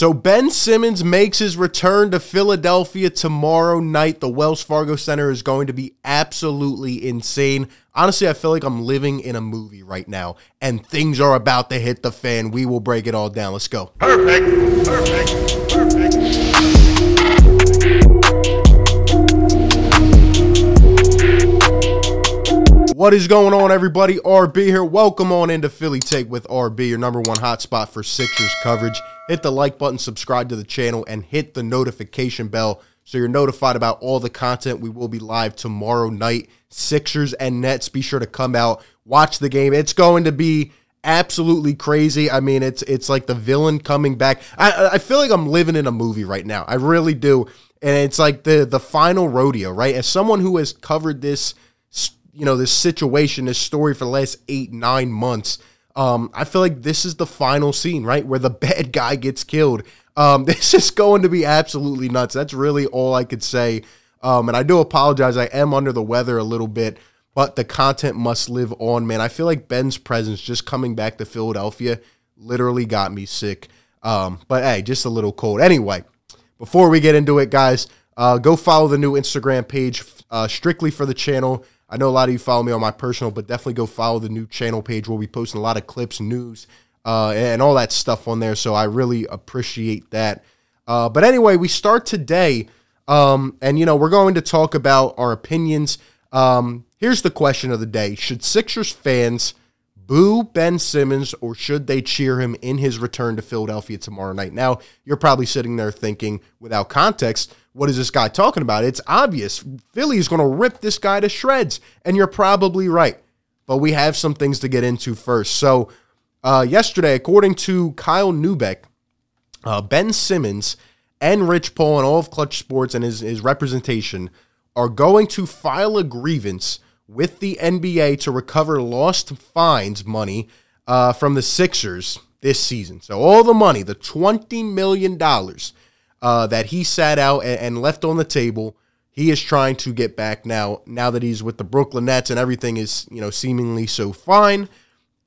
So Ben Simmons makes his return to Philadelphia tomorrow night. The Wells Fargo Center is going to be absolutely insane. Honestly, I feel like I'm living in a movie right now, and things are about to hit the fan. We will break it all down. Let's go. Perfect. Perfect. Perfect. What is going on, everybody? RB here. Welcome on into Philly Take with RB, your number one hotspot for Sixers coverage. Hit the like button, subscribe to the channel, and hit the notification bell so you're notified about all the content. We will be live tomorrow night. Sixers and Nets. Be sure to come out, watch the game. It's going to be absolutely crazy. I mean, it's it's like the villain coming back. I I feel like I'm living in a movie right now. I really do. And it's like the the final rodeo, right? As someone who has covered this you know this situation, this story for the last eight nine months. Um, I feel like this is the final scene, right, where the bad guy gets killed. Um, this is going to be absolutely nuts. That's really all I could say. Um, and I do apologize. I am under the weather a little bit, but the content must live on, man. I feel like Ben's presence just coming back to Philadelphia literally got me sick. Um, but hey, just a little cold. Anyway, before we get into it, guys, uh, go follow the new Instagram page uh, strictly for the channel. I know a lot of you follow me on my personal, but definitely go follow the new channel page where we post a lot of clips, news, uh, and all that stuff on there. So I really appreciate that. Uh, but anyway, we start today, um, and you know we're going to talk about our opinions. Um, here's the question of the day: Should Sixers fans boo Ben Simmons or should they cheer him in his return to Philadelphia tomorrow night? Now you're probably sitting there thinking, without context, what is this guy talking about? It's obvious. Philly is going to rip this guy to shreds. And you're probably right. But we have some things to get into first. So, uh, yesterday, according to Kyle Neubeck, uh, Ben Simmons and Rich Paul and all of Clutch Sports and his, his representation are going to file a grievance with the NBA to recover lost fines money uh, from the Sixers this season. So, all the money, the $20 million uh, that he sat out and, and left on the table. He is trying to get back now. Now that he's with the Brooklyn Nets and everything is you know seemingly so fine,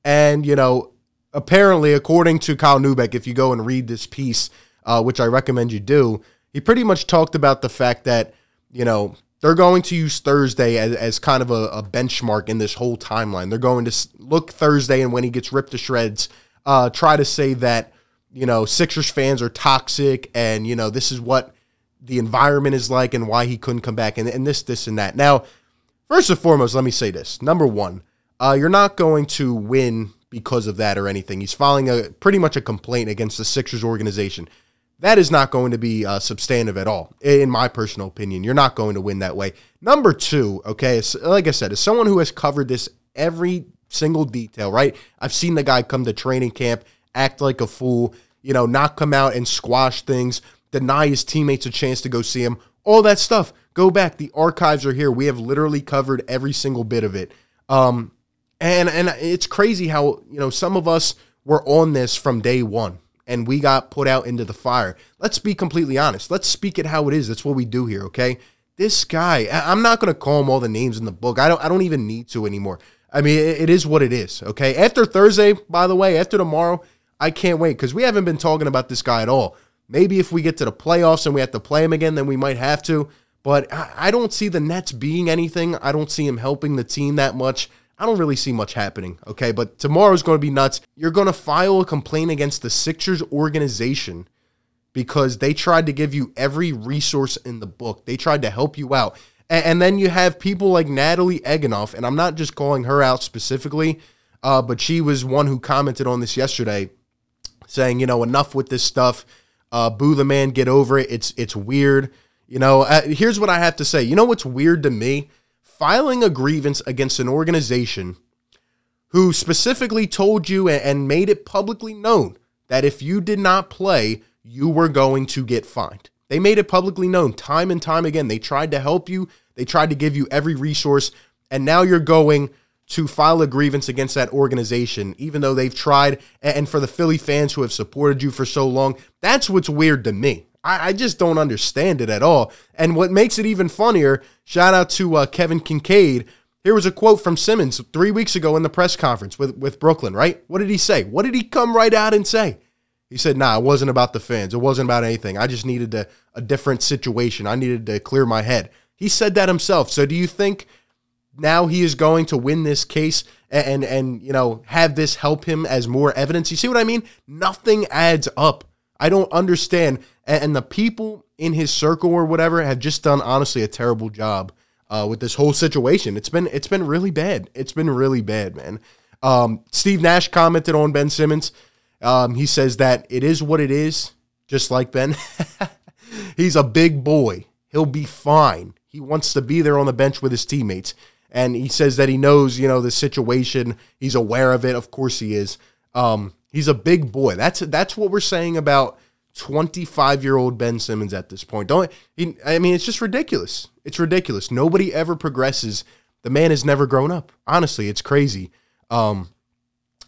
and you know apparently according to Kyle Neubeck, if you go and read this piece, uh, which I recommend you do, he pretty much talked about the fact that you know they're going to use Thursday as, as kind of a, a, benchmark in this whole timeline. They're going to look Thursday and when he gets ripped to shreds, uh, try to say that you know, Sixers fans are toxic and, you know, this is what the environment is like and why he couldn't come back and, and this, this, and that. Now, first and foremost, let me say this. Number one, uh, you're not going to win because of that or anything. He's filing a pretty much a complaint against the Sixers organization. That is not going to be uh, substantive at all, in my personal opinion. You're not going to win that way. Number two, okay, like I said, as someone who has covered this every single detail, right? I've seen the guy come to training camp, act like a fool, you know, not come out and squash things, deny his teammates a chance to go see him, all that stuff. Go back. The archives are here. We have literally covered every single bit of it. Um, and and it's crazy how you know some of us were on this from day one and we got put out into the fire. Let's be completely honest. Let's speak it how it is. That's what we do here, okay? This guy, I'm not to call him all the names in the book. I don't I don't even need to anymore. I mean, it is what it is, okay? After Thursday, by the way, after tomorrow, I can't wait because we haven't been talking about this guy at all. Maybe if we get to the playoffs and we have to play him again, then we might have to. But I don't see the Nets being anything. I don't see him helping the team that much. I don't really see much happening. Okay. But tomorrow's going to be nuts. You're going to file a complaint against the Sixers organization because they tried to give you every resource in the book. They tried to help you out. And, then you have people like Natalie Egenolf, and I'm not just calling her out specifically, uh, but she was one who commented on this yesterday saying, you know, enough with this stuff. Uh, boo the man, get over it. It's it's weird. You know, uh, here's what I have to say. You know what's weird to me? Filing a grievance against an organization who specifically told you and made it publicly known that if you did not play, you were going to get fined. They made it publicly known time and time again. They tried to help you, they tried to give you every resource, and now you're going to file a grievance against that organization, even though they've tried. And for the Philly fans who have supported you for so long, that's what's weird to me. I, I just don't understand it at all. And what makes it even funnier, shout out to uh, Kevin Kinkead. Here was a quote from Simmons three weeks ago in the press conference with, with Brooklyn, right? What did he say? What did he come right out and say? He said, "Nah, it wasn't about the fans. It wasn't about anything. I just needed a, a different situation. I needed to clear my head." He said that himself. So do you think now he is going to win this case and, and you know have this help him as more evidence? You see what I mean? Nothing adds up. I don't understand. And, and the people in his circle or whatever have just done honestly a terrible job uh, with this whole situation. It's been it's been really bad. It's been really bad, man. Um, Steve Nash commented on Ben Simmons. Um, he says that it is what it is, just like Ben. He's a big boy. He'll be fine. He wants to be there on the bench with his teammates. And he says that he knows, you know, the situation. He's aware of it. Of course he is. Um, he's a big boy. That's that's what we're saying about 25 year old Ben Simmons at this point. Don't he, I mean it's just ridiculous. It's ridiculous. Nobody ever progresses. The man has never grown up. Honestly, it's crazy. Um,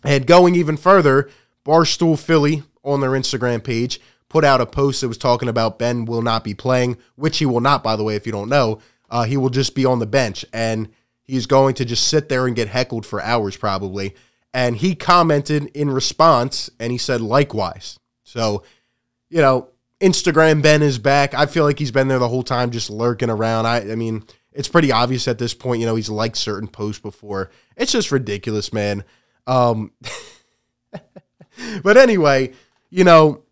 and going even further, Barstool Philly on their Instagram page put out a post that was talking about Ben will not be playing, which he will not, by the way, if you don't know. Uh, he will just be on the bench and he's going to just sit there and get heckled for hours probably. And he commented in response and he said, likewise. So, you know, Instagram Ben is back. I feel like he's been there the whole time, just lurking around. I, I mean, it's pretty obvious at this point. You know, he's liked certain posts before. It's just ridiculous, man. Um, but anyway, you know,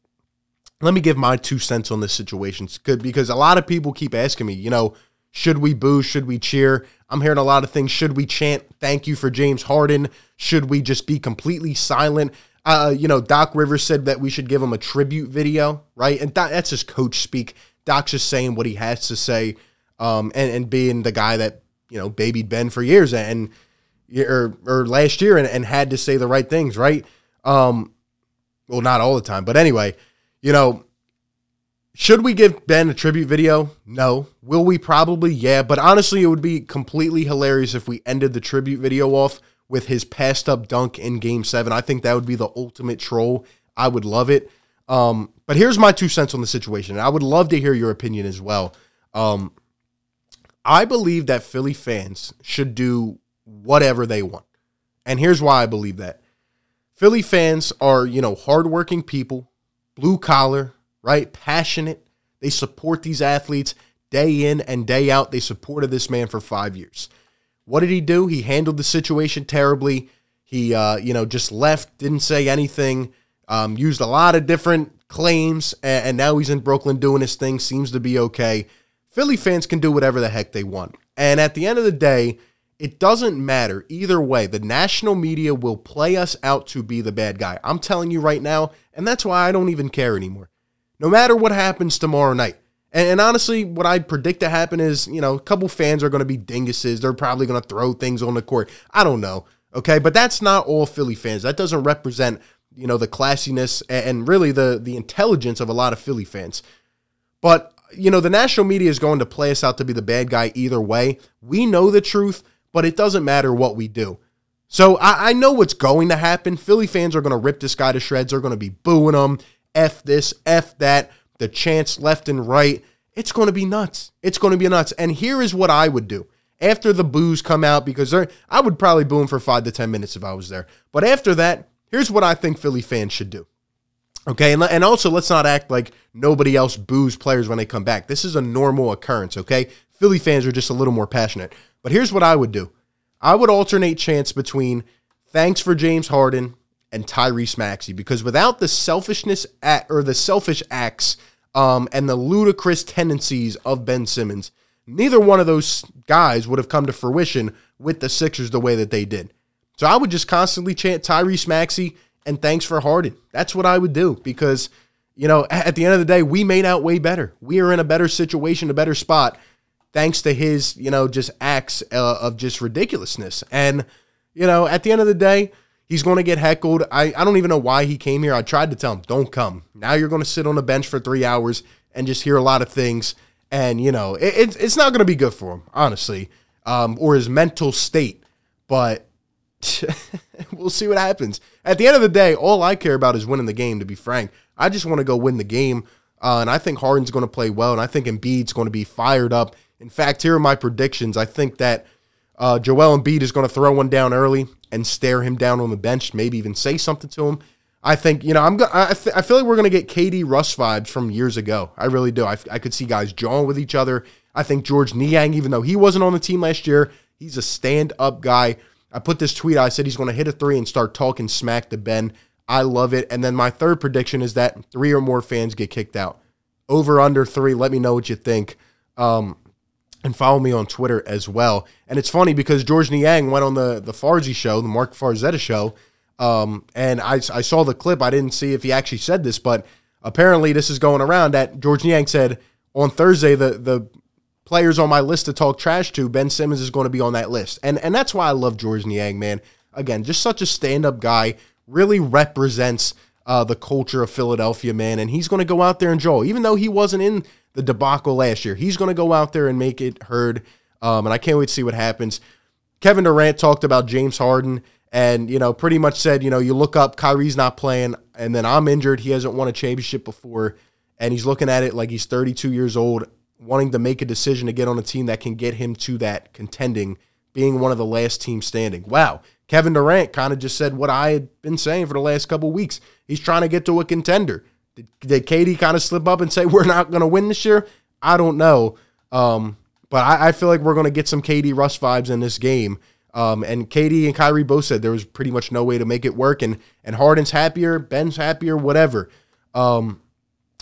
let me give my two cents on this situation because a lot of people keep asking me, you know, should we boo? Should we cheer? I'm hearing a lot of things. Should we chant thank you for James Harden? Should we just be completely silent? Uh, you know, Doc Rivers said that we should give him a tribute video, right? And that, that's just coach speak. Doc's just saying what he has to say, um, and and being the guy that you know babied Ben for years and or or last year and, and had to say the right things, right? Um, well, not all the time, but anyway, you know, should we give Ben a tribute video? No. Will we? Probably, yeah. But honestly, it would be completely hilarious if we ended the tribute video off with his passed up dunk in game seven. I think that would be the ultimate troll. I would love it. Um, but here's my two cents on the situation. I would love to hear your opinion as well. Um, I believe that Philly fans should do whatever they want. And here's why I believe that. Philly fans are, you know, hardworking people, blue collar, right? Passionate. They support these athletes day in and day out. They supported this man for five years. What did he do? He handled the situation terribly. He, uh, you know, just left, didn't say anything, um, used a lot of different claims, and, and now he's in Brooklyn doing his thing. Seems to be okay. Philly fans can do whatever the heck they want. And at the end of the day, it doesn't matter either way. The national media will play us out to be the bad guy. I'm telling you right now, and that's why I don't even care anymore. No matter what happens tomorrow night, and, and, honestly, what I predict to happen is, you know, a couple fans are going to be dinguses. They're probably going to throw things on the court. I don't know. Okay. But that's not all Philly fans. That doesn't represent, you know, the classiness and really the, the intelligence of a lot of Philly fans. But, you know, the national media is going to play us out to be the bad guy either way. We know the truth, but it doesn't matter what we do. So I, I know what's going to happen. Philly fans are going to rip this guy to shreds. They're going to be booing him. F this, F that the chants left and right. It's going to be nuts. It's going to be nuts. And here is what I would do after the boos come out because I would probably boo them for five to 10 minutes if I was there. But after that, here's what I think Philly fans should do. Okay. And, and also, let's not act like nobody else boos players when they come back. This is a normal occurrence. Okay. Philly fans are just a little more passionate. But here's what I would do I would alternate chants between thanks for James Harden and Tyrese Maxey because without the selfishness at, or the selfish acts um, and the ludicrous tendencies of Ben Simmons, neither one of those guys would have come to fruition with the Sixers the way that they did. So I would just constantly chant Tyrese Maxey and thanks for Harden. That's what I would do because, you know, at the end of the day, we made out way better. We are in a better situation, a better spot, thanks to his, you know, just acts uh, of just ridiculousness. And, you know, at the end of the day, He's going to get heckled. I, I don't even know why he came here. I tried to tell him, don't come. Now you're going to sit on the bench for three hours and just hear a lot of things. And, you know, it, it it's not going to be good for him, honestly, um, or his mental state. But we'll see what happens. At the end of the day, all I care about is winning the game, to be frank. I just want to go win the game. Uh, and I think Harden's going to play well. And I think Embiid's going to be fired up. In fact, here are my predictions. I think that uh, Joel Embiid is going to throw one down early and stare him down on the bench, maybe even say something to him. I think you know I'm. Go- I, th- I feel like we're gonna get KD Russ vibes from years ago. I really do. I, f- I could see guys jawing with each other. I think George Niang, even though he wasn't on the team last year, he's a stand up guy. I put this tweet. I said he's going to hit a three and start talking smack to Ben. I love it. And then my third prediction is that three or more fans get kicked out. Over under three. Let me know what you think. Um, and follow me on Twitter as well. And it's funny because George Niang went on the the Farzy show, the Mark Farzetta show, um, and I, I saw the clip. I didn't see if he actually said this, but apparently this is going around that George Niang said on Thursday the the players on my list to talk trash to, Ben Simmons is going to be on that list. And and that's why I love George Niang, man. Again, just such a stand-up guy, really represents uh, the culture of Philadelphia, man. And he's going to go out there and draw, even though he wasn't in the debacle last year. He's going to go out there and make it heard. Um, and I can't wait to see what happens. Kevin Durant talked about James Harden and, you know, pretty much said, you know, you look up, Kyrie's not playing, and then I'm injured. He hasn't won a championship before. And he's looking at it like he's 32 years old, wanting to make a decision to get on a team that can get him to that contending, being one of the last teams standing. Wow. Kevin Durant kind of just said what I had been saying for the last couple weeks. He's trying to get to a contender. Did, did KD kind of slip up and say we're not going to win this year? I don't know. Um, but I, I, feel like we're going to get some KD Russ vibes in this game. Um, and KD and Kyrie both said there was pretty much no way to make it work. And and Harden's happier, Ben's happier, whatever. Um,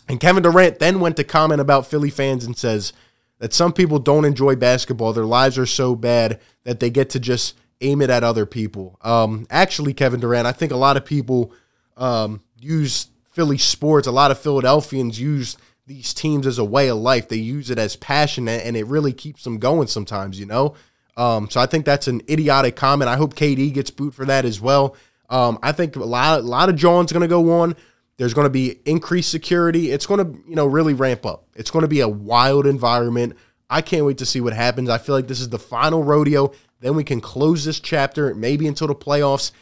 and Kevin Durant then went to comment about Philly fans and says that some people don't enjoy basketball. Their lives are so bad that they get to just aim it at other people. Um, actually, Kevin Durant, I think a lot of people um, use Philly sports. A lot of Philadelphians use these teams as a way of life. They use it as passion, and it really keeps them going sometimes, you know? Um, so I think that's an idiotic comment. I hope KD gets booed for that as well. Um, I think a lot, a lot of John's going to go on. There's going to be increased security. It's going to, you know, really ramp up. It's going to be a wild environment. I can't wait to see what happens. I feel like this is the final rodeo. Then we can close this chapter, maybe until the playoffs,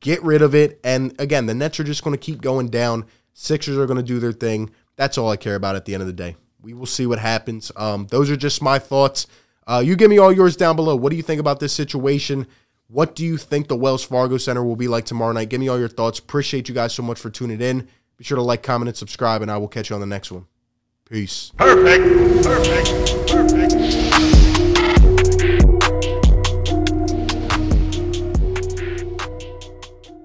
get rid of it. And again, the Nets are just going to keep going down. Sixers are going to do their thing. That's all I care about at the end of the day. We will see what happens. Um, those are just my thoughts. Uh, you give me all yours down below. What do you think about this situation? What do you think the Wells Fargo Center will be like tomorrow night? Give me all your thoughts. Appreciate you guys so much for tuning in. Be sure to like, comment, and subscribe, and I will catch you on the next one. Peace. Perfect. Perfect. Perfect.